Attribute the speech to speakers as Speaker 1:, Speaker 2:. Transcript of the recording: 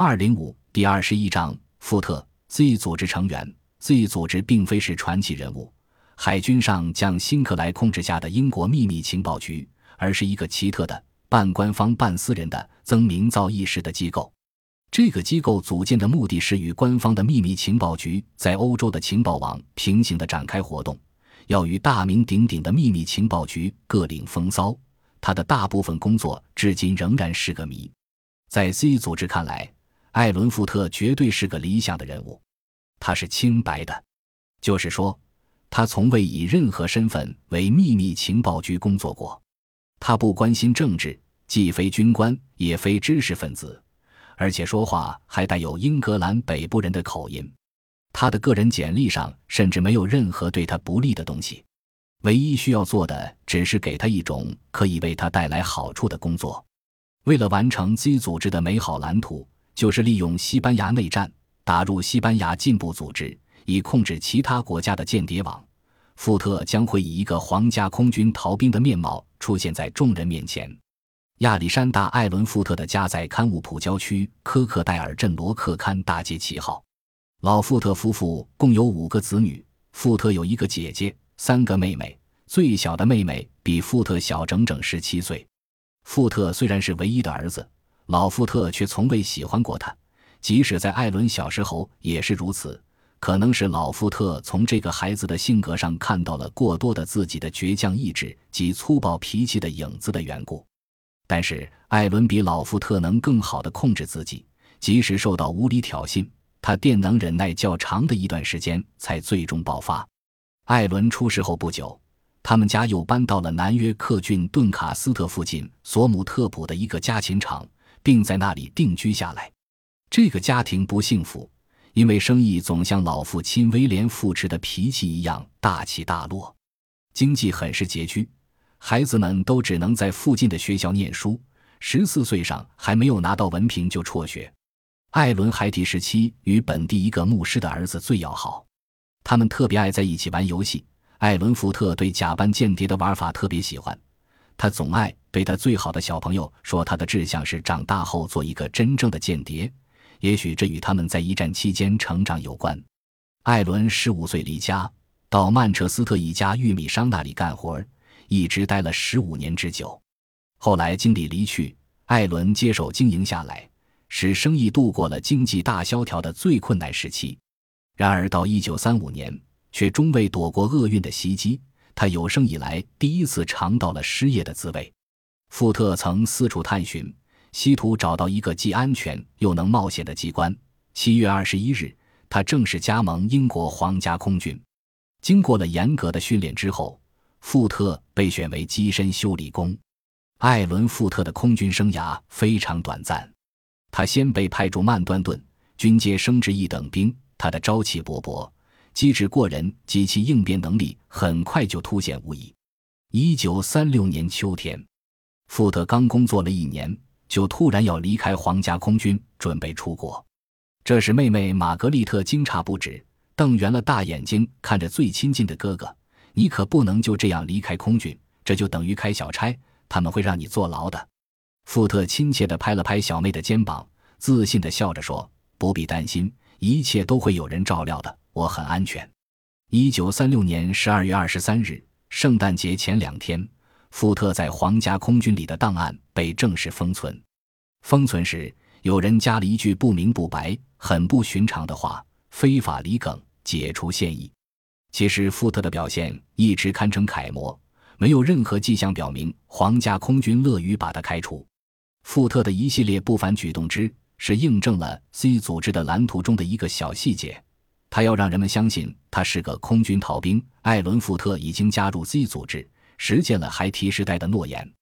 Speaker 1: 二零五第二十一章，富特 Z 组织成员。Z 组织并非是传奇人物，海军上将辛克莱控制下的英国秘密情报局，而是一个奇特的半官方半私人的增名噪一时的机构。这个机构组建的目的是与官方的秘密情报局在欧洲的情报网平行的展开活动，要与大名鼎鼎的秘密情报局各领风骚。他的大部分工作至今仍然是个谜。在 Z 组织看来。艾伦·富特绝对是个理想的人物，他是清白的，就是说，他从未以任何身份为秘密情报局工作过。他不关心政治，既非军官，也非知识分子，而且说话还带有英格兰北部人的口音。他的个人简历上甚至没有任何对他不利的东西，唯一需要做的只是给他一种可以为他带来好处的工作。为了完成 Z 组织的美好蓝图。就是利用西班牙内战打入西班牙进步组织，以控制其他国家的间谍网。富特将会以一个皇家空军逃兵的面貌出现在众人面前。亚历山大·艾伦·富特的家在堪乌普郊区科克戴尔镇罗克堪大街七号。老富特夫妇共有五个子女，富特有一个姐姐，三个妹妹，最小的妹妹比富特小整整十七岁。富特虽然是唯一的儿子。老富特却从未喜欢过他，即使在艾伦小时候也是如此。可能是老富特从这个孩子的性格上看到了过多的自己的倔强意志及粗暴脾气的影子的缘故。但是艾伦比老富特能更好地控制自己，即使受到无理挑衅，他便能忍耐较长的一段时间才最终爆发。艾伦出事后不久，他们家又搬到了南约克郡顿卡斯特附近索姆特普的一个家禽场。并在那里定居下来。这个家庭不幸福，因为生意总像老父亲威廉·富驰的脾气一样大起大落，经济很是拮据。孩子们都只能在附近的学校念书，十四岁上还没有拿到文凭就辍学。艾伦孩提时期与本地一个牧师的儿子最要好，他们特别爱在一起玩游戏。艾伦·福特对假扮间谍的玩法特别喜欢。他总爱对他最好的小朋友说，他的志向是长大后做一个真正的间谍。也许这与他们在一战期间成长有关。艾伦十五岁离家，到曼彻斯特一家玉米商那里干活，一直待了十五年之久。后来经理离去，艾伦接手经营下来，使生意度过了经济大萧条的最困难时期。然而到一九三五年，却终未躲过厄运的袭击。他有生以来第一次尝到了失业的滋味。富特曾四处探寻，希图找到一个既安全又能冒险的机关。七月二十一日，他正式加盟英国皇家空军。经过了严格的训练之后，富特被选为机身修理工。艾伦·富特的空军生涯非常短暂。他先被派驻曼端顿，军阶升至一等兵。他的朝气勃勃。机智过人及其应变能力很快就凸显无疑。一九三六年秋天，富特刚工作了一年，就突然要离开皇家空军，准备出国。这时，妹妹玛格丽特惊诧不止，瞪圆了大眼睛看着最亲近的哥哥：“你可不能就这样离开空军，这就等于开小差，他们会让你坐牢的。”富特亲切地拍了拍小妹的肩膀，自信地笑着说：“不必担心，一切都会有人照料的。”我很安全。一九三六年十二月二十三日，圣诞节前两天，富特在皇家空军里的档案被正式封存。封存时，有人加了一句不明不白、很不寻常的话：“非法离梗，解除现役。”其实，富特的表现一直堪称楷模，没有任何迹象表明皇家空军乐于把他开除。富特的一系列不凡举动之，是印证了 C 组织的蓝图中的一个小细节。他要让人们相信他是个空军逃兵。艾伦·富特已经加入 Z 组织，实现了孩提时代的诺言。